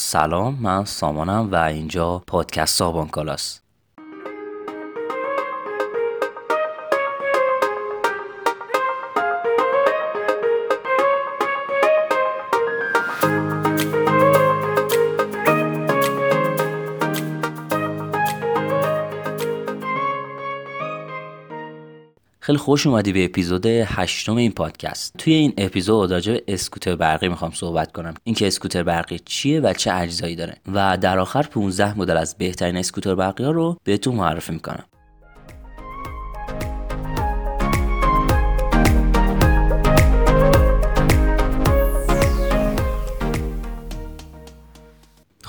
سلام من سامانم و اینجا پادکست سابان کالاست خیلی خوش اومدی به اپیزود هشتم این پادکست. توی این اپیزود راجع به اسکوتر برقی می‌خوام صحبت کنم. اینکه اسکوتر برقی چیه و چه اجزایی داره. و در آخر 15 مدل از بهترین اسکوتر برقی ها رو بهتون معرفی می‌کنم.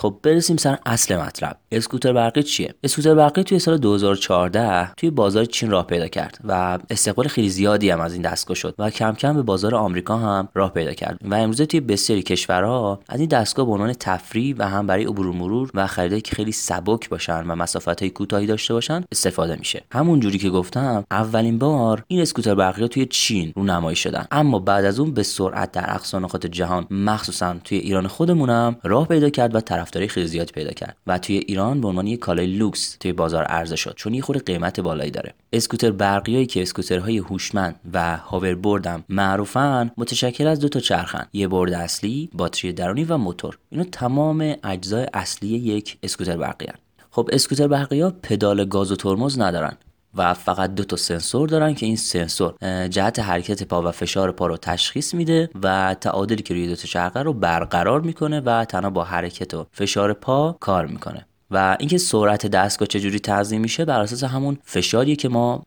خب برسیم سر اصل مطلب. اسکوتر برقی چیه؟ اسکوتر برقی توی سال 2014 توی بازار چین راه پیدا کرد و استقبال خیلی زیادی هم از این دستگاه شد و کم کم به بازار آمریکا هم راه پیدا کرد و امروزه توی بسیاری کشورها از این دستگاه به عنوان تفریح و هم برای عبور و مرور و خریدایی که خیلی سبک باشن و مسافت های کوتاهی داشته باشن استفاده میشه. همون جوری که گفتم اولین بار این اسکوتر برقی توی چین رو نمایی شدن. اما بعد از اون به سرعت در اقصا نقاط جهان مخصوصا توی ایران خودمونم راه پیدا کرد و طرفداری خیلی زیاد پیدا کرد و توی ایران به عنوان یک کالای لوکس توی بازار عرضه شد چون یه خورده قیمت بالایی داره. اسکوتر برقیایی که اسکوترهای هوشمند و hover هم معروفن متشکل از دو تا چرخن یه برد اصلی باتری درونی و موتور. اینو تمام اجزای اصلی یک اسکوتر برقی هن. خب اسکوتر برقی ها پدال گاز و ترمز ندارن. و فقط دو تا سنسور دارن که این سنسور جهت حرکت پا و فشار پا رو تشخیص میده و تعادلی که روی دو تا چرخه رو برقرار می‌کنه و تنها با حرکت و فشار پا کار می‌کنه. و اینکه سرعت دستگاه چجوری تنظیم میشه بر اساس همون فشاریه که ما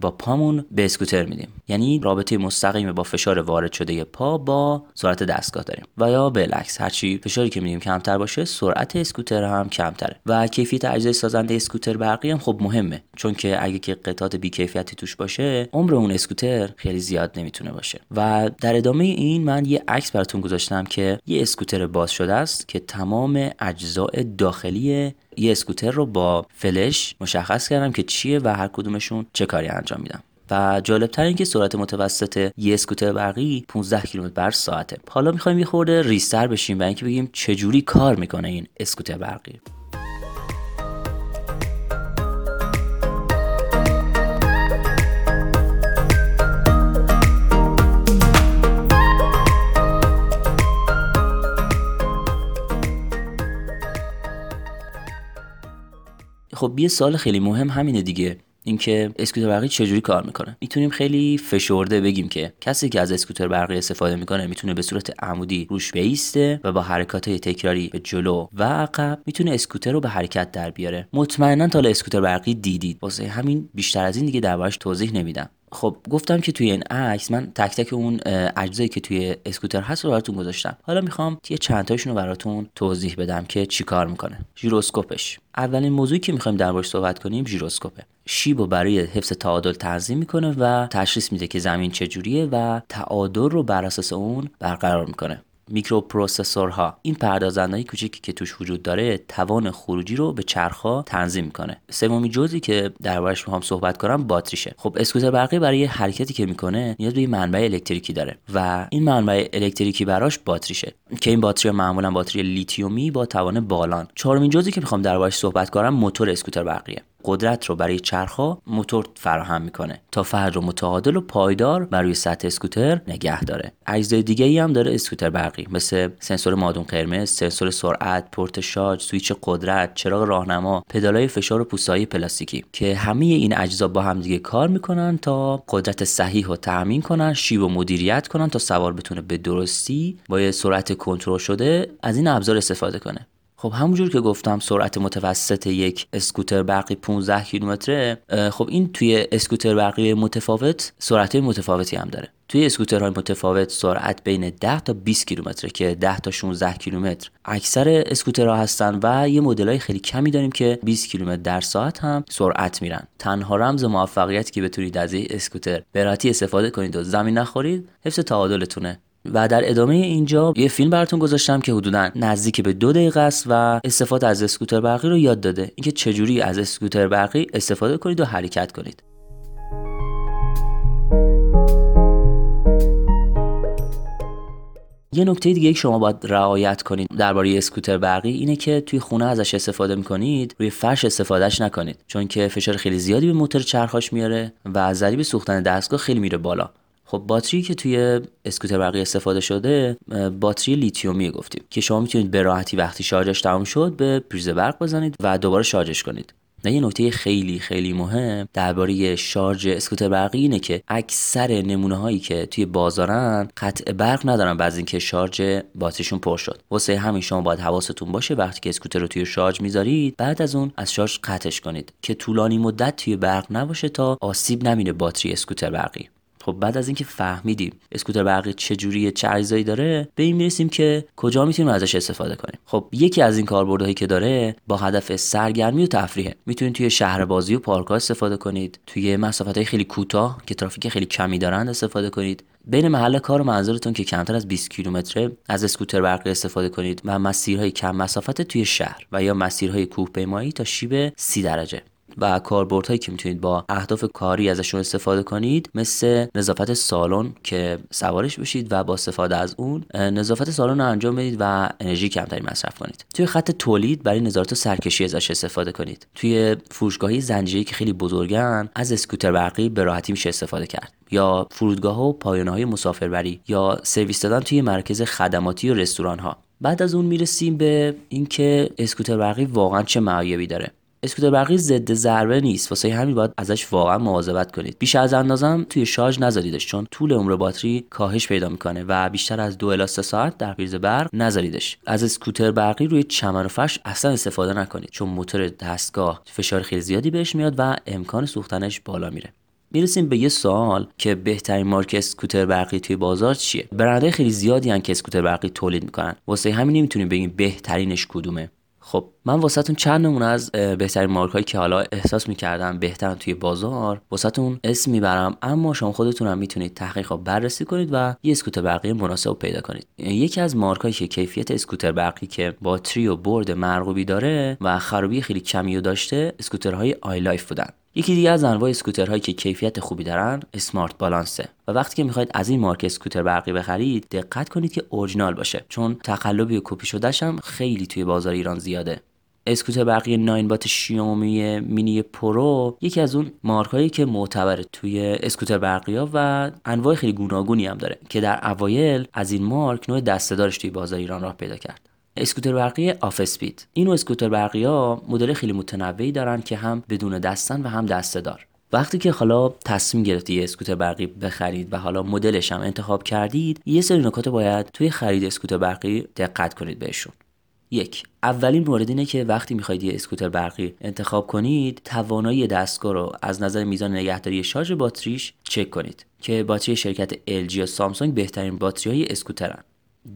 با پامون به اسکوتر میدیم. یعنی رابطه مستقیم با فشار وارد شده پا با سرعت دستگاه داریم. و یا بالعکس هرچی فشاری که میدیم کمتر باشه سرعت اسکوتر هم کمتره. و کیفیت اجزای سازنده اسکوتر برقی هم خب مهمه. چون که اگه که قطعات بی کیفیتی توش باشه عمر اون اسکوتر خیلی زیاد نمی‌تونه باشه. و در ادامه این من یه عکس براتون گذاشتم که یه اسکوتر باز شده است که تمام اجزای داخلی یه اسکوتر رو با فلش مشخص کردم که چیه و هر کدومشون چه کاری انجام میدم و جالبتر این که سرعت متوسط یه اسکوتر برقی 15 کیلومتر بر ساعته. حالا می‌خوایم یه خورده ریستر بشیم و اینکه بگیم چجوری کار می‌کنه این اسکوتر برقی. خب یه سال خیلی مهم همینه دیگه اینکه اسکوتر برقی چجوری کار می‌کنه؟ می‌تونیم خیلی فشرده بگیم که کسی که از اسکوتر برقی استفاده می‌کنه می‌تونه به صورت عمودی روش بیسته و با حرکات تکراری به جلو و عقب می‌تونه اسکوتر رو به حرکت در بیاره. مطمئنا تا اسکوتر برقی دیدید. واسه همین بیشتر از این دیگه دربارش توضیح نمیدم. خب گفتم که توی این عکس من تک تک اون اجزایی که توی اسکوتر هست رو براتون گذاشتم. حالا می‌خوام یه چند تاشون رو براتون توضیح بدم که چیکار می‌کنه. ژیروسکوپش. اولین موضوعی که می‌خوایم دربارش صحبت کنیم ژیروسکوپه. شیب رو برای حفظ تعادل تنظیم می‌کنه و تشخیص میده که زمین چجوریه و تعادل رو بر اساس اون برقرار می‌کنه. میکروپروسسورها. این پردازنده‌های کوچیکی که توش وجود داره توان خروجی رو به چرخها تنظیم می‌کنه. سومین جزئی که دربارش می‌خوام صحبت کنم باتریشه. خب اسکوتر برقی برای حرکتی که می‌کنه نیاز به منبع الکتریکی داره و این منبع الکتریکی براش باتریشه. که این باتری معمولا باتری لیتیومی با توان بالان. چهارمین جزئی که می‌خوام دربارش صحبت کنم موتور اسکوتر برقیه. قدرت رو برای چرخها موتور فراهم می‌کنه تا فرد رو متعادل و پایدار بر روی سطح اسکوتر نگه داره. اجزای دیگه ای هم داره اسکوتر برقی مثل سنسور مادون قرمز سنسور سرعت پورت شارژ سویچ قدرت چراغ راهنما پدالای فشار و پوستهای پلاستیکی که همه این اجزا با هم دیگه کار می‌کنن تا قدرت صحیح رو تامین کنن شیب و مدیریت کنن تا سوار بتونه به درستی با سرعت کنترل شده از این ابزار استفاده کنه. خب همونجور که گفتم سرعت متوسط یک اسکوتر برقی 15 کیلومتره خب این توی اسکوتر برقی متفاوت سرعت متفاوتی هم داره. توی اسکوترهای متفاوت سرعت بین 10 تا 20 کیلومتره که 10 تا 16 کیلومتر اکثر اسکوترها هستن و یه مدلای خیلی کمی داریم که 20 کیلومتر در ساعت هم سرعت میرن. تنها رمز موفقیتی که بتونید از این اسکوتر براتی استفاده کنید و زمین نخورید حفظ تعادلتونه. و در ادامه اینجا یه فیلم براتون گذاشتم که حدودا نزدیک به دو دقیقه است و استفاده از اسکوتر برقی رو یاد داده. اینکه چجوری از اسکوتر برقی استفاده کنید و حرکت کنید. یه نکته دیگه که شما باید رعایت کنید درباره اسکوتر برقی اینه که توی خونه ازش استفاده می‌کنید روی فرش استفادهش نکنید. چون که فشار خیلی زیادی به موتور چرخاش میاره و ضریب سوختن دستگاه خیلی میره بالا. خب باتری که توی اسکوتر برقی استفاده شده باتری لیتیومی گفتیم که شما می‌تونید به راحتی وقتی شارژش تمام شد به پریز برق بزنید و دوباره شارژش کنید. و یه نکته خیلی خیلی مهم درباره شارژ اسکوتر برقی اینه که اکثر نمونه هایی که توی بازارن قطع برق ندارن بعد اینکه شارژ باتریشون پر شد. واسه همین شما باید حواستون باشه وقتی که اسکوتر رو توی شارژ می‌ذارید بعد از اون از شارژ قطعش کنید که طولانی مدت توی برق نباشه تا آسیب نبینه باتری اسکوتر برقی. خب بعد از اینکه فهمیدیم اسکوتر برقی چه جوریه چه اجزایی داره به این می‌رسیم که کجا می‌تونیم ازش استفاده کنیم. خب یکی از این کاربردهایی که داره با هدف سرگرمی و تفریحه. می‌تونید توی شهر بازی و پارک استفاده کنید توی مسافت های خیلی کوتاه که ترافیک خیلی کمی دارند استفاده کنید. بین محل کار و منظورتون که کمتر از 20 کیلومتره از اسکوتر برقی استفاده کنید و مسیرهای کم مسافت توی شهر و یا مسیرهای کوهپیمایی تا شیب 30 درجه. و کاربردهایی که می‌تونید با اهداف کاری ازشون استفاده کنید مثل نظافت سالن که سوارش بشید و با استفاده از اون نظافت سالن رو انجام بدید و انرژی کمتری مصرف کنید. توی خط تولید برای نظارت و سرکشی ازش استفاده کنید. توی فروشگاهی زنجیری که خیلی بزرگن از اسکوتر برقی به راحتی میشه استفاده کرد. یا فرودگاه و پایانه های مسافربری یا سرویس دادن توی مرکز خدماتی و رستوران ها بعد از اون می‌رسیم به اینکه اسکوتر برقی واقعا چه معایبی داره. اسکوتر برقی ضد ضربه نیست. واسه همین باید ازش واقعا مواظبت کنید. بیش از اندازم توی شارژ نذاریدش چون طول عمر باتری کاهش پیدا می‌کنه و بیشتر از دو الی ساعت در پریز برق نذاریدش. از اسکوتر برقی روی چمن و فرش اصلا استفاده نکنید چون موتور دستگاه فشار خیلی زیادی بهش میاد و امکان سوختنش بالا میره. می‌رسیم به یه سوال که بهترین مارک اسکوتر برقی توی بازار چیه؟ برنده خیلی زیادی هن که اسکوتر برقی تولید می‌کنن. واسه همین نمی‌تونیم بگیم بهترینش کدومه. خب من واسهتون چند نمونه از بهترین مارک هایی که حالا احساس می‌کردم بهترن توی بازار واسهتون اسم می‌برم اما شما خودتون هم می‌تونید تحقیق بررسی کنید و یه اسکوتر برقی مناسب پیدا کنید. یکی از مارک هایی که کیفیت اسکوتر برقی که باتری و برد مرغوبی داره و خرابی خیلی کمی داشته اسکوترهای iLife بودن. یکی دیگه از انواع اسکوترهایی که کیفیت خوبی دارن Smart Balance ه. و وقتی که می‌خواید از این مارک اسکوتر برقی بخرید دقت کنید که اورجینال باشه. چون تقلبی و کپی شدهش هم خیلی توی بازار ایران زیاده. اسکوتر برقی Ninebot شیائومی mini Pro یکی از اون مارکایی که معتبره توی اسکوتر برقی ها و انواع خیلی گوناگونی هم داره که در اوایل از این مارک نوع دسته‌دارش توی بازار ایران راه پیدا کرد. اسکوتر برقی آف اسپید. این اسکوتر برقی ها مدل خیلی متنوعی دارن که هم بدون دستن و هم دسته دار وقتی که حالا تصمیم گرفتی یه اسکوتر برقی بخرید و حالا مدلش هم انتخاب کردید یه سری نکات باید توی خرید اسکوتر برقی دقت کنید بهشون. یک اولین مورد اینه که وقتی می‌خواید یه اسکوتر برقی انتخاب کنید توانایی دستگاه رو از نظر میزان نگهداری شارژ باتریش چک کنید که باتری شرکت LG یا سامسونگ بهترین باتری های اسکوترن.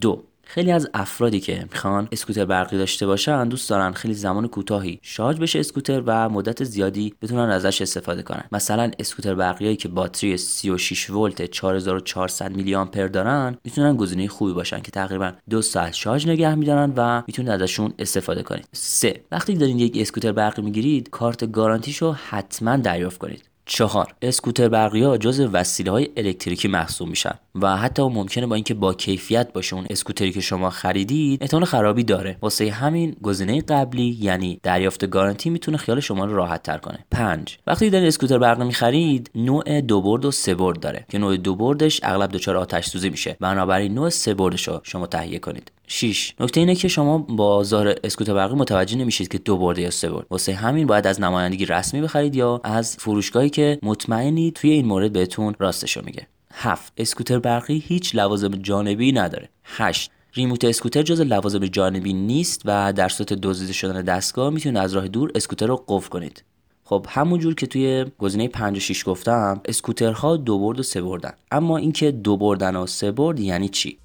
دو خیلی از افرادی که می‌خوان اسکوتر برقی داشته باشن دوست دارن خیلی زمان کوتاهی شارژ بشه اسکوتر و مدت زیادی بتونن ازش استفاده کنن. مثلا اسکوتر برقیایی که باتری 36 ولت 4400 میلی آمپر دارن می‌تونن گزینه خوبی باشن که تقریبا دو ساعت شارژ نگه میدارن و می‌تونید ازشون استفاده کنید. سه وقتی دارین یک اسکوتر برقی می‌گیرید کارت گارانتیشو حتما دریافت کنید. چهار. اسکوتر برقی ها جز وسیله های الکتریکی محسوب میشن و حتی ممکنه با اینکه با کیفیت باشه اون اسکوتری که شما خریدید احتمال خرابی داره. واسه همین گزینه قبلی یعنی دریافت گارانتی می‌تونه خیال شما رو راحت تر کنه. 5 وقتی دارید اسکوتر برقی می‌خرید نوع دو برد و سه برد داره که نوع دو بردش اغلب دچار آتش سوزی میشه. بنابراین نوع سه بردش رو شما تهیه کنید. 6 نکته اینه که شما با ظاهر اسکوتر برقی متوجه نمیشید که دو برده یا سه برد. واسه همین باید از نمایندگی رسمی بخرید یا از فروشگاهی که مطمئنی توی این مورد بهتون راستشو میگه. 7 اسکوتر برقی هیچ لوازم جانبی نداره. 8 ریموت اسکوتر جز لوازم جانبی نیست و در صورت دزدیده شدن دستگاه می‌تونید از راه دور اسکوتر رو قفل کنید. خب همونجور که توی گزینه 5 و 6 گفتم اسکوترها دو برد و سه بردن. اما اینکه دو بردن و سه برد یعنی چی؟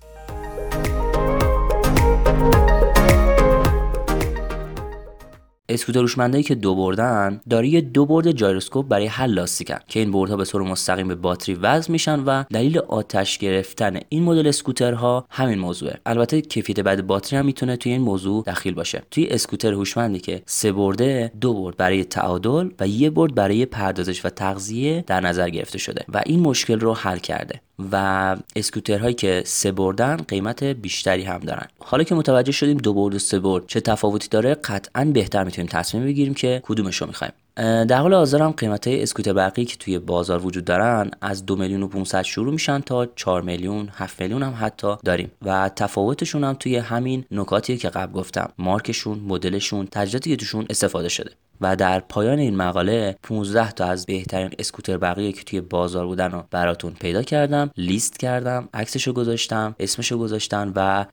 اسکوتر هوشمندایی که دو بردن داری دو برد جایروسکوپ برای حل لاستیکن که این بردها به طور مستقیم به باتری وصل میشن و دلیل آتش گرفتن این مدل اسکوترها همین موضوعه. البته کیفیت بعد باتری هم می‌تونه توی این موضوع دخیل باشه. توی اسکوتر هوشمندی که سه برده دو برد برای تعادل و یه برد برای پردازش و تغذیه در نظر گرفته شده و این مشکل رو حل کرده و اسکوترهایی که سه بردن قیمت بیشتری هم دارن. حالا که متوجه شدیم دو برد و سه برد چه تفاوتی داره قطعا بهتر می‌تونیم تصمیم بگیریم که کدومش رو می‌خوایم. در حال حاضر هم قیمت های اسکوتر برقی که توی بازار وجود دارن از دو میلیون و 500 شروع میشن تا 4 میلیون 7 میلیون هم حتی داریم. و تفاوتشون هم توی همین نکاتی که قبل گفتم. مارکشون مدلشون تجهیزاتی که توشون استفاده شده. و در پایان این مقاله 15 تا از بهترین اسکوتر برقی که توی بازار بودن رو براتون پیدا کردم لیست کردم عکسشو گذاشتم اسمشو گذاشتم و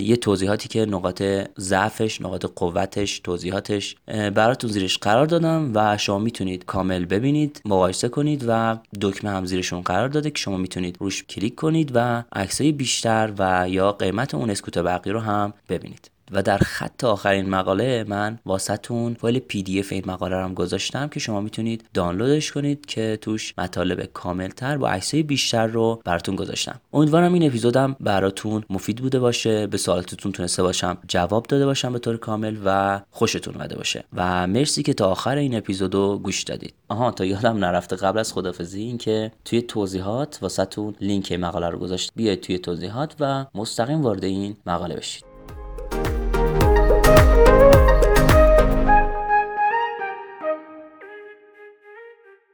یه توضیحاتی که نقاط ضعفش نقاط قوتش توضیحاتش براتون زیرش قرار دادم و شما می‌تونید کامل ببینید مقایسه کنید و دکمه هم زیرشون قرار داده که شما می‌تونید روش کلیک کنید و عکسای بیشتر و یا قیمت اون اسکوتر برقی رو هم ببینید. و در خط آخرین مقاله من واسهتون فایل PDF این مقاله رو هم گذاشتم که شما می‌تونید دانلودش کنید که توش مطالب کاملتر با عکسای بیشتر رو براتون گذاشتم. امیدوارم این اپیزودم براتون مفید بوده باشه به سوالاتتون تونسته باشم جواب داده باشم به طور کامل و خوشتون اومده باشه. و مرسی که تا آخر این اپیزودو گوش دادید. آها تا یادم نرفته قبل از خدافزی این که توی توضیحات واسهتون لینک مقاله رو گذاشت. بیاید توی توضیحات و مستقیم وارد این مقاله بشید.